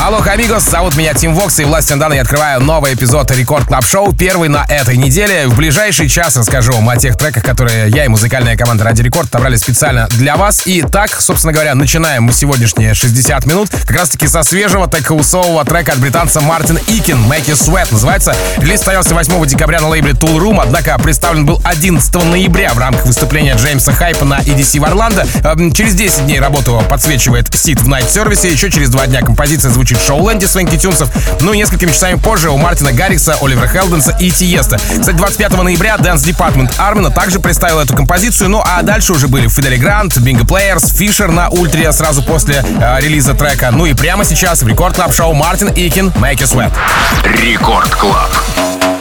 Алло, амигос, зовут меня Тим Вокс, и властью данной я открываю новый эпизод Record Club Show, первый на этой неделе. В ближайший час расскажу вам о тех треках, которые я и музыкальная команда Радио Рекорд отобрали специально для вас. И так, собственно говоря, начинаем мы сегодняшние 60 минут как раз-таки со свежего тек-хаусового трека от британца Martin Ikin «Make You Sweat» называется. Релиз состоялся 8 декабря на лейбле Toolroom, однако представлен был 11 ноября в рамках выступления Джеймса Хайпа на EDC в Орландо. Эм, через 10 дней работу подсвечивает CID в Night Service, еще через два дня композиция звучит звучит в Showland е Swanky Tunes ов. Ну и несколькими часами позже у Мартина Гаррикса, Оливера Хелденса и Тиеста. Кстати, 25 ноября Dance Department Армина также представил эту композицию. Ну а дальше уже были Fedde Le Grand, Bingo Players, Фишер на Ультре сразу после э, релиза трека. Ну и прямо сейчас в Record Club Show Martin Ikin Make You Sweat. Record Club.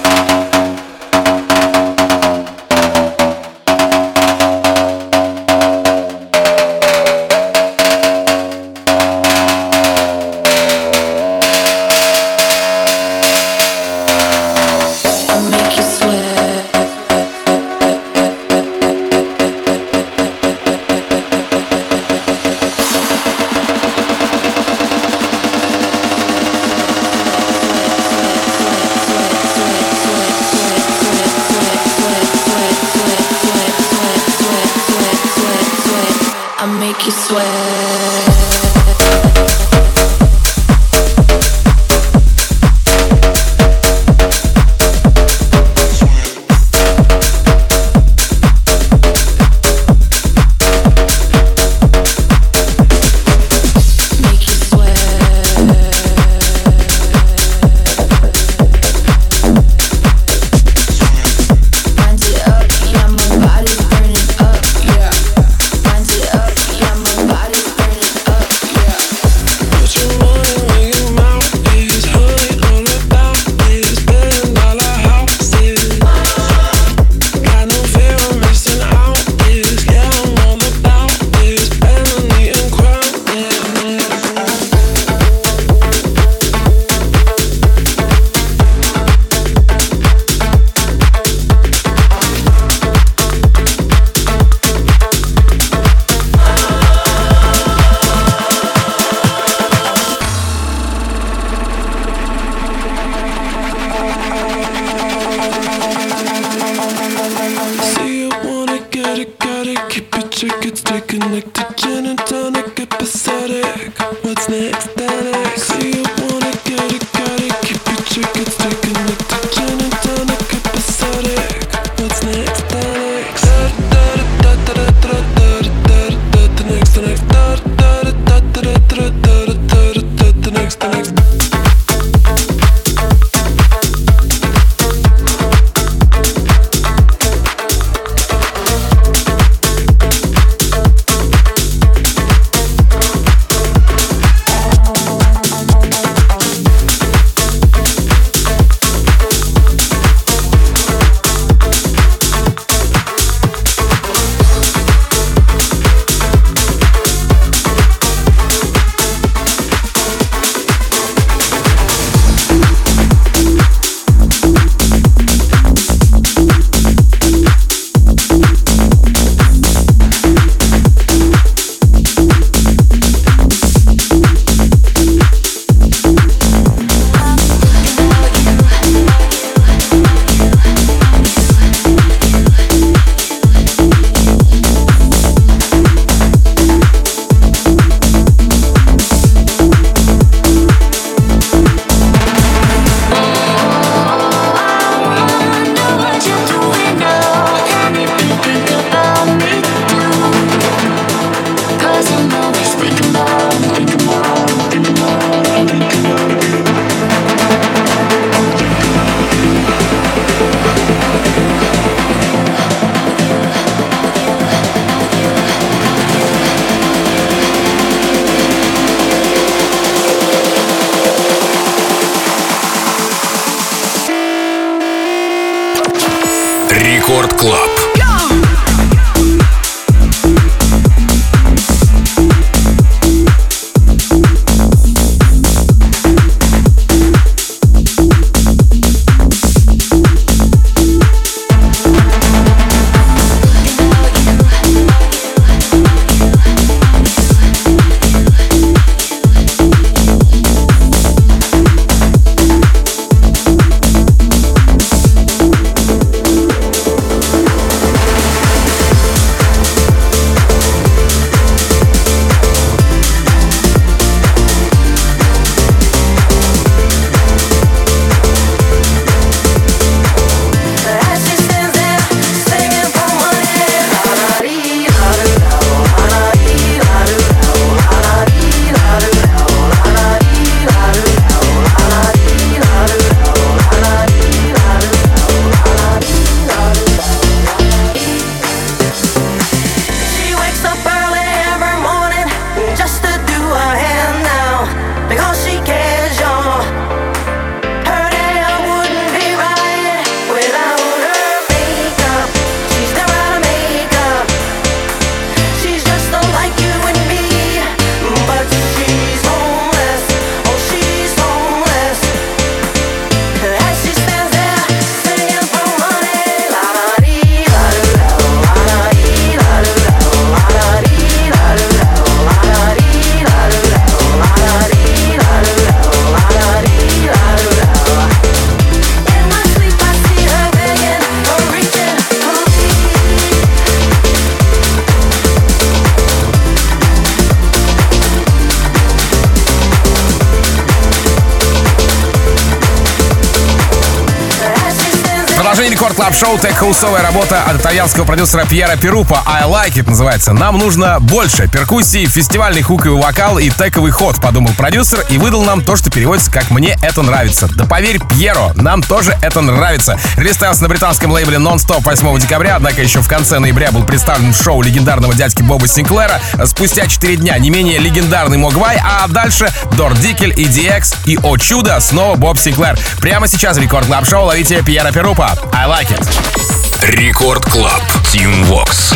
работа от итальянского продюсера Пьера Перупа «I Like It» называется. Нам нужно больше перкуссии, фестивальный хуковый вокал и тековый ход, подумал продюсер и выдал нам то, что переводится как «Мне это нравится». Да поверь, Пьеро, нам тоже это нравится. Рестайлс на британском лейбле «Нон-стоп» 8 декабря, однако еще в конце ноября был представлен шоу легендарного дядьки Боба Синклера. Спустя 4 дня не менее легендарный Могвай, а дальше Дор Дикель и DX и, о чудо, снова Боб Синклер. Прямо сейчас рекорд клаб шоу ловите Пьера Перупа. I like it. Рекорд Клаб. Тим Вокс.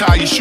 entire show.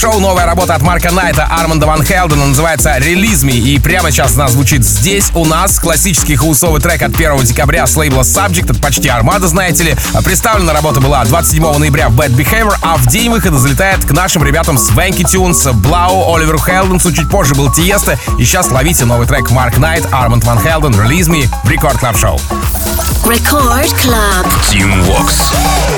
Шоу новая работа от Марка Найта, Арманда Ван Хелдена, называется «Release Me», и прямо сейчас она звучит здесь у нас. Классический хаусовый трек от 1 декабря с лейбла Subject, это почти Армада, знаете ли. Представлена работа была 27 ноября в Bad Behavior, а в день выхода залетает к нашим ребятам Swanky Tunes, Блау, Оливеру Хелденсу, чуть позже был Тиеста, и сейчас ловите новый трек Марк Найт, Арманд Ван Хелден, «Release Me» в Record Club Show. Record Club. Tim Vox.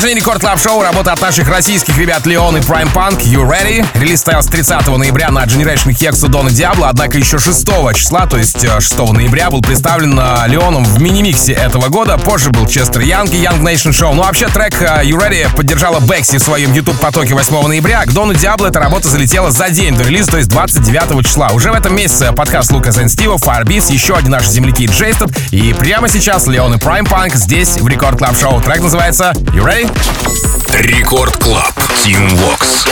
Продолжение Record Club Show, работа от наших российских ребят Леон и Prime Punk, You Ready? Релиз состоялся 30 ноября на Generation Hex Дона Диабло, однако еще 6 числа, то есть 6 э, ноября, был представлен э, Леоном в мини-миксе этого года. Позже был Честер Янг и Young Nation Show. Ну, вообще, трек э, You Ready поддержала Бекси в своем YouTube-потоке 8 ноября. К Дону Диабло эта работа залетела за день до релиза, то есть 29 числа. Уже в этом месяце подкаст Лукаса Эн Стива, Firebeats, еще один наши земляки Джейстед. И прямо сейчас Леон и Prime Punk здесь в Record Club Show. Трек называется You Ready? Рекорд Клаб. Тим Вокс.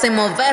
se mover.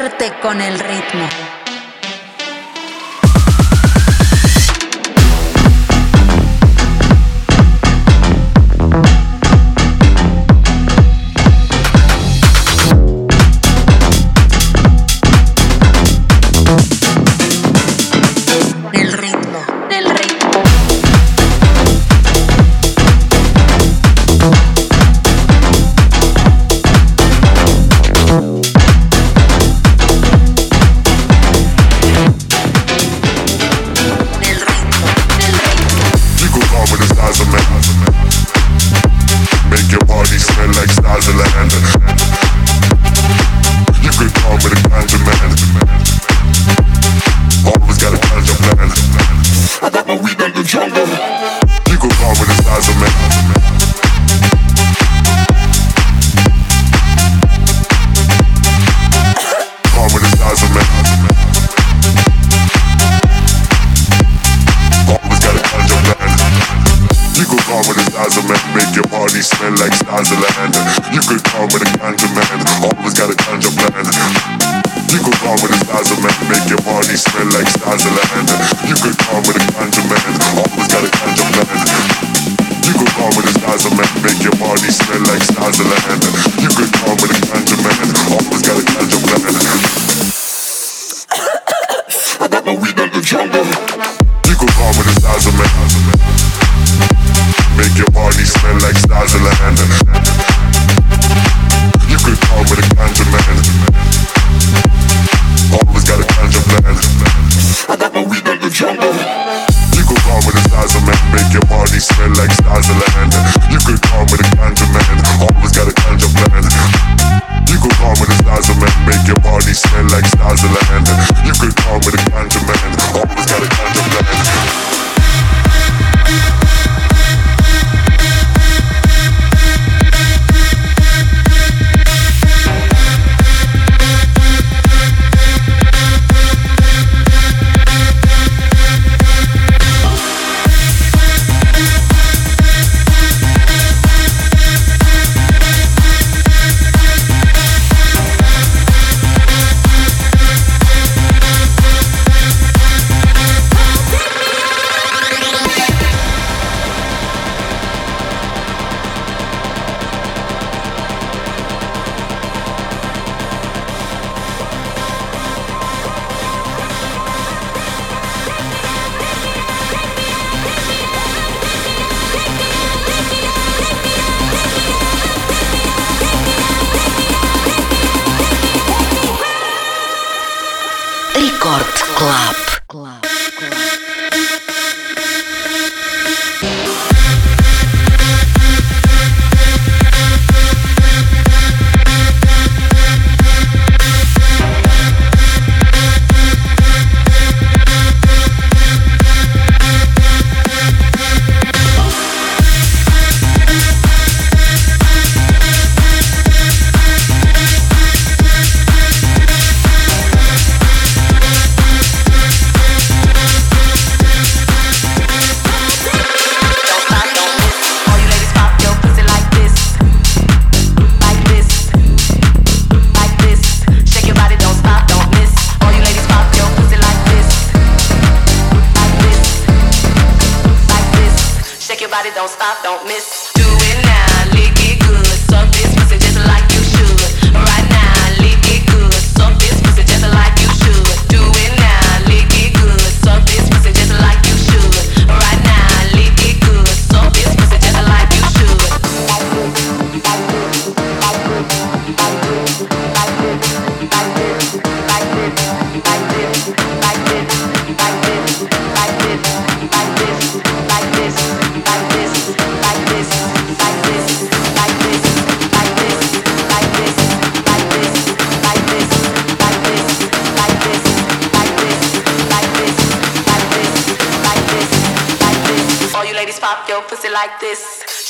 Club.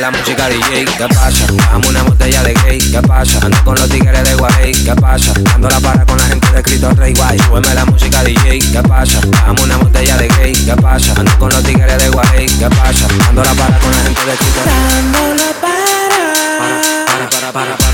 La música DJ, ¿qué pasa? Dame una botella de gay, ¿qué pasa? Ando con los tigres de Guay, ¿qué pasa? Ando la para con la gente de escrito Rey Guay. La música DJ, ¿qué pasa? Dame una botella de gay, ¿qué pasa? Ando con los tigres de Guay, ¿qué pasa? Ando la para con la gente de escrito Rey. Dando la para. Para, para, para, para. para.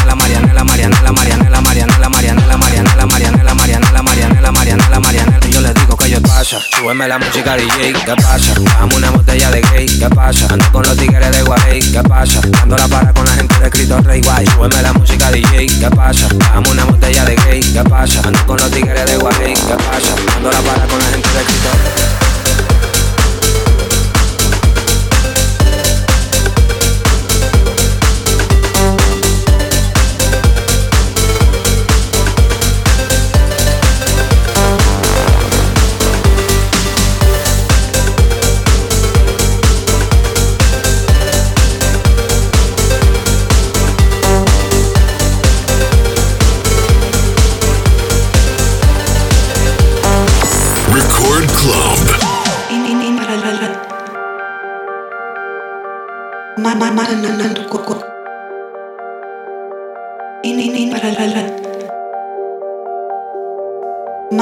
pasa, súbeme la música DJ, ¿qué pasa? Dame una botella de gay, ¿qué pasa? Ando con los tigres de Guay, ¿qué pasa? Dando la para con la gente de escrito Rey Guay, súbeme la música DJ, ¿qué pasa? Dame una botella de gay, ¿qué pasa? Ando con los tigres de Guay, ¿qué pasa? Dando la para con la gente de escrito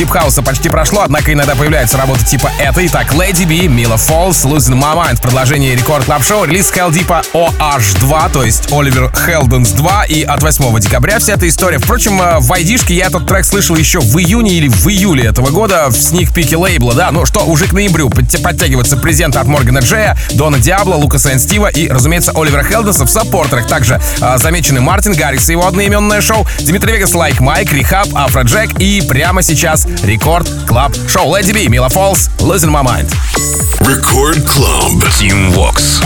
дипхауса почти прошло, однако иногда появляются работы типа этой. Так, Lady B, Mila Falls, Losing My Mind в продолжении Record Club Show релиз Deep OH2, то есть Оливер Хелденс 2, и от 8 декабря вся эта история. Впрочем, э, в айдишке я этот трек слышал еще в июне или в июле этого года в сник-пике лейбла, да, ну что, уже к ноябрю подтягиваются презенты от Моргана Джея, Дона Диабло, Лукаса Эн Стива и, разумеется, Оливера Хелденса в саппортерах. Также э, замечены Мартин Гаррикс и его одноименное шоу, Дмитрий Вегас, Like Mike, R3HAB, Afrojack и прямо сейчас Рекорд Клаб Шоу. Леди Би, Мила Фолс, Losing My Mind. Record Club. Team Vox.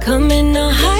Coming on high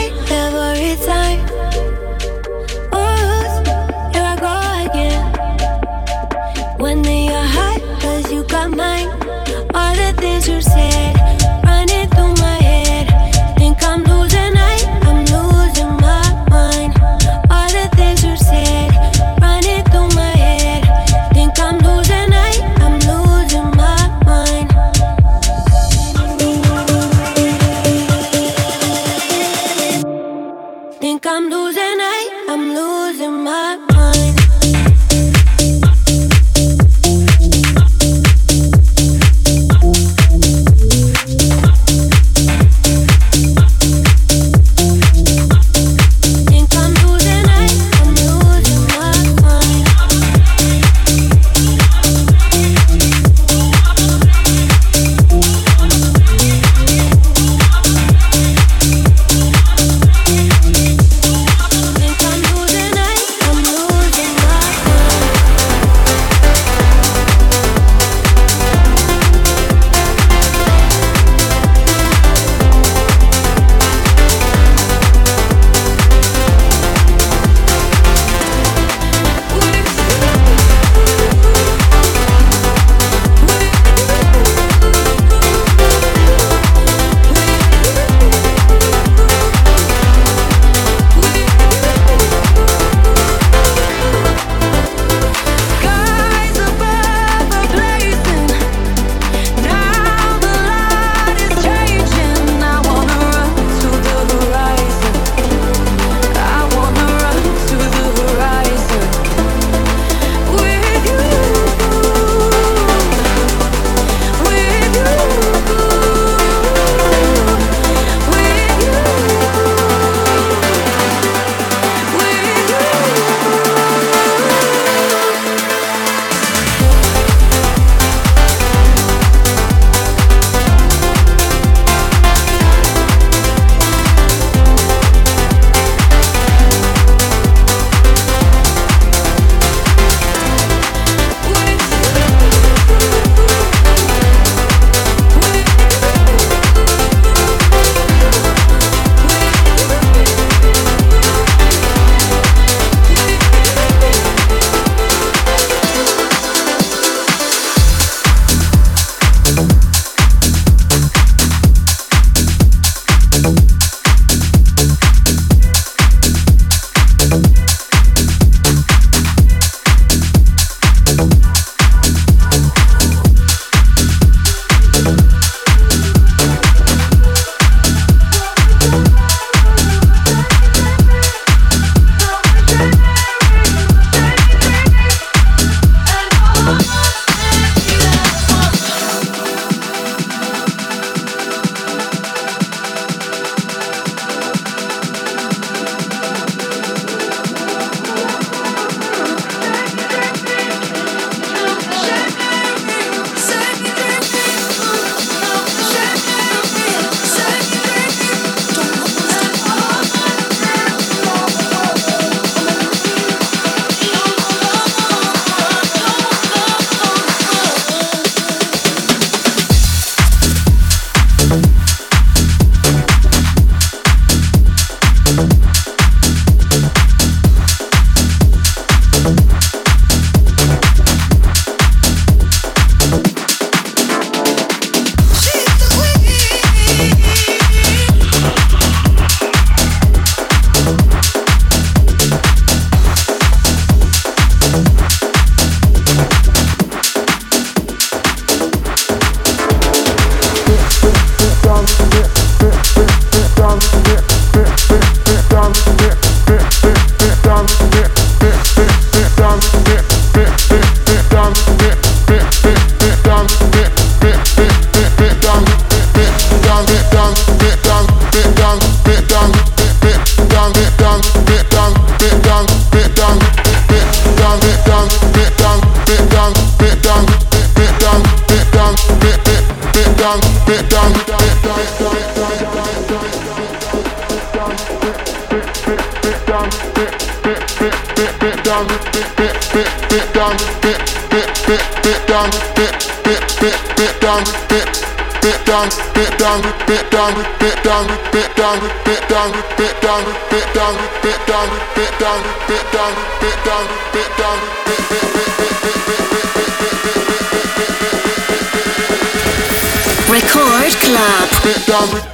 Record Club.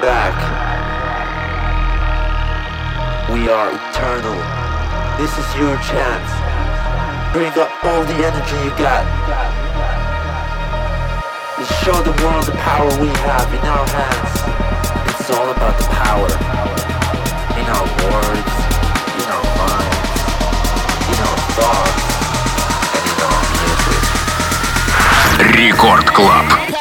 back. We are eternal. This is your chance. Bring up all the energy you got. Show the world the power we have in our hands. It's all about the power. In our words, in our minds, in our thoughts, and in our music. Record Club.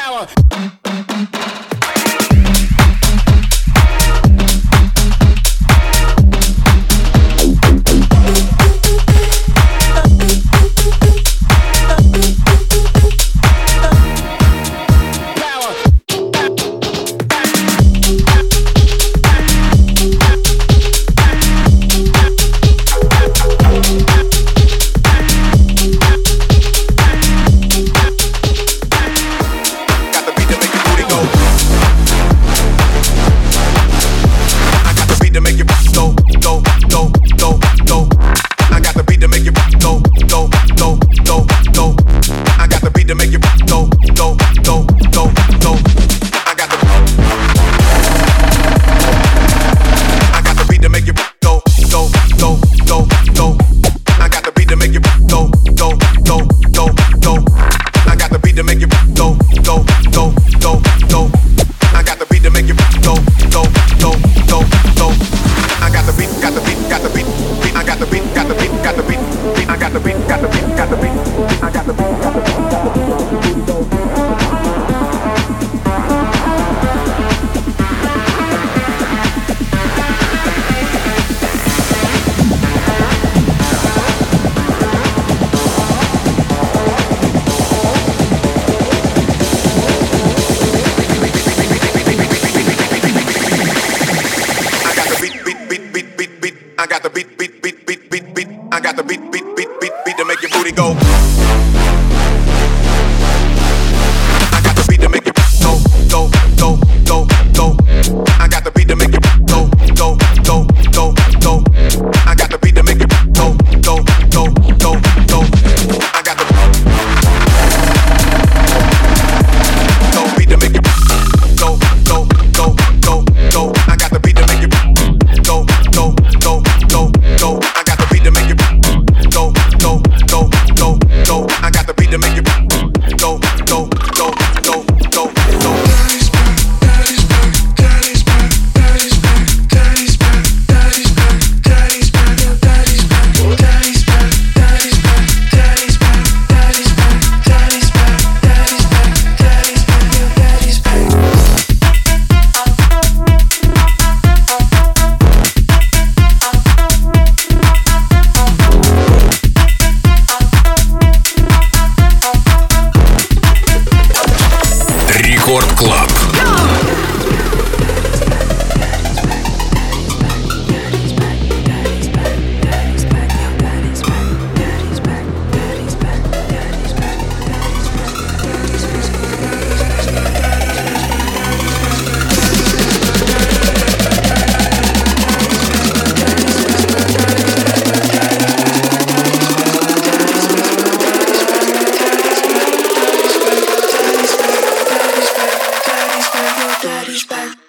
daddy's back.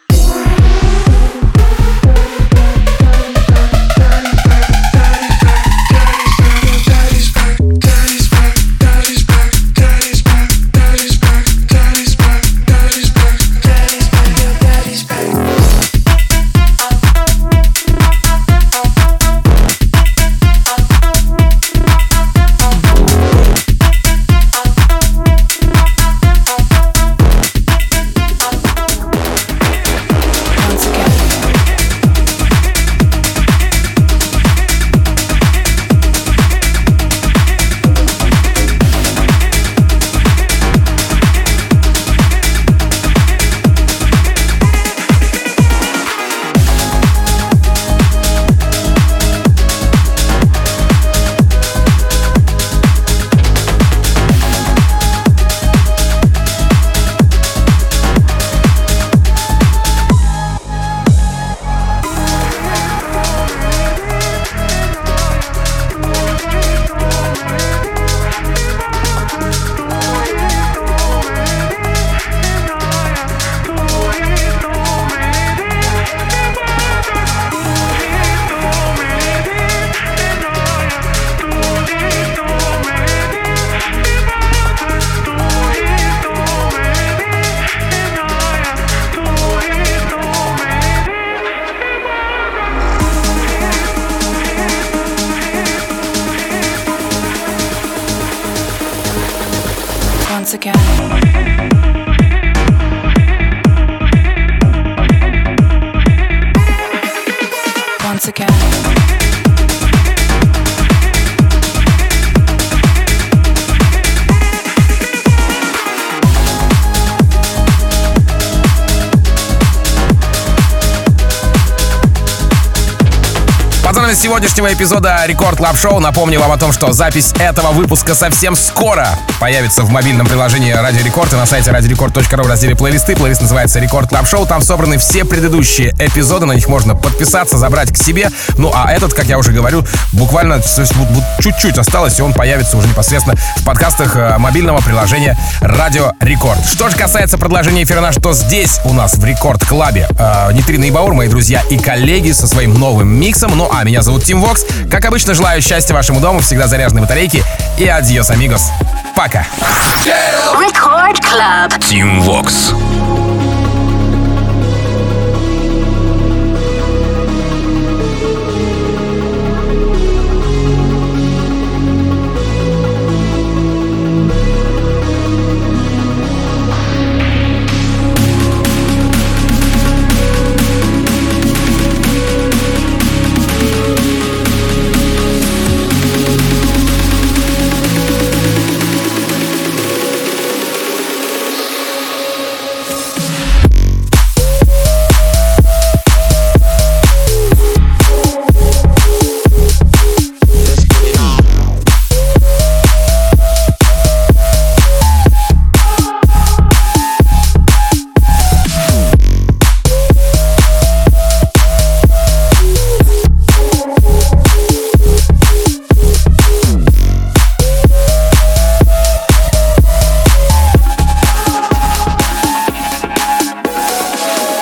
Сегодняшнего эпизода Record Club Show напомню вам о том, что запись этого выпуска совсем скоро появится в мобильном приложении Радио Рекорд и на сайте radiorecord.ru в разделе плейлисты. Плейлист называется Record Club Show. Там собраны все предыдущие эпизоды, на них можно подписаться, забрать к себе. Ну а этот, как я уже говорю, буквально чуть-чуть осталось, и он появится уже непосредственно в подкастах э, мобильного приложения Радио Рекорд. Что же касается продолжения эфира наш, то здесь у нас в Record Club е э, Нитрина и Баур, мои друзья и коллеги со своим новым миксом. Ну а меня зовут Тим Вокс. Как обычно, желаю счастья вашему дому, всегда заряженной батарейки и адьос, амигос. Пока. Record Club. Team Vox.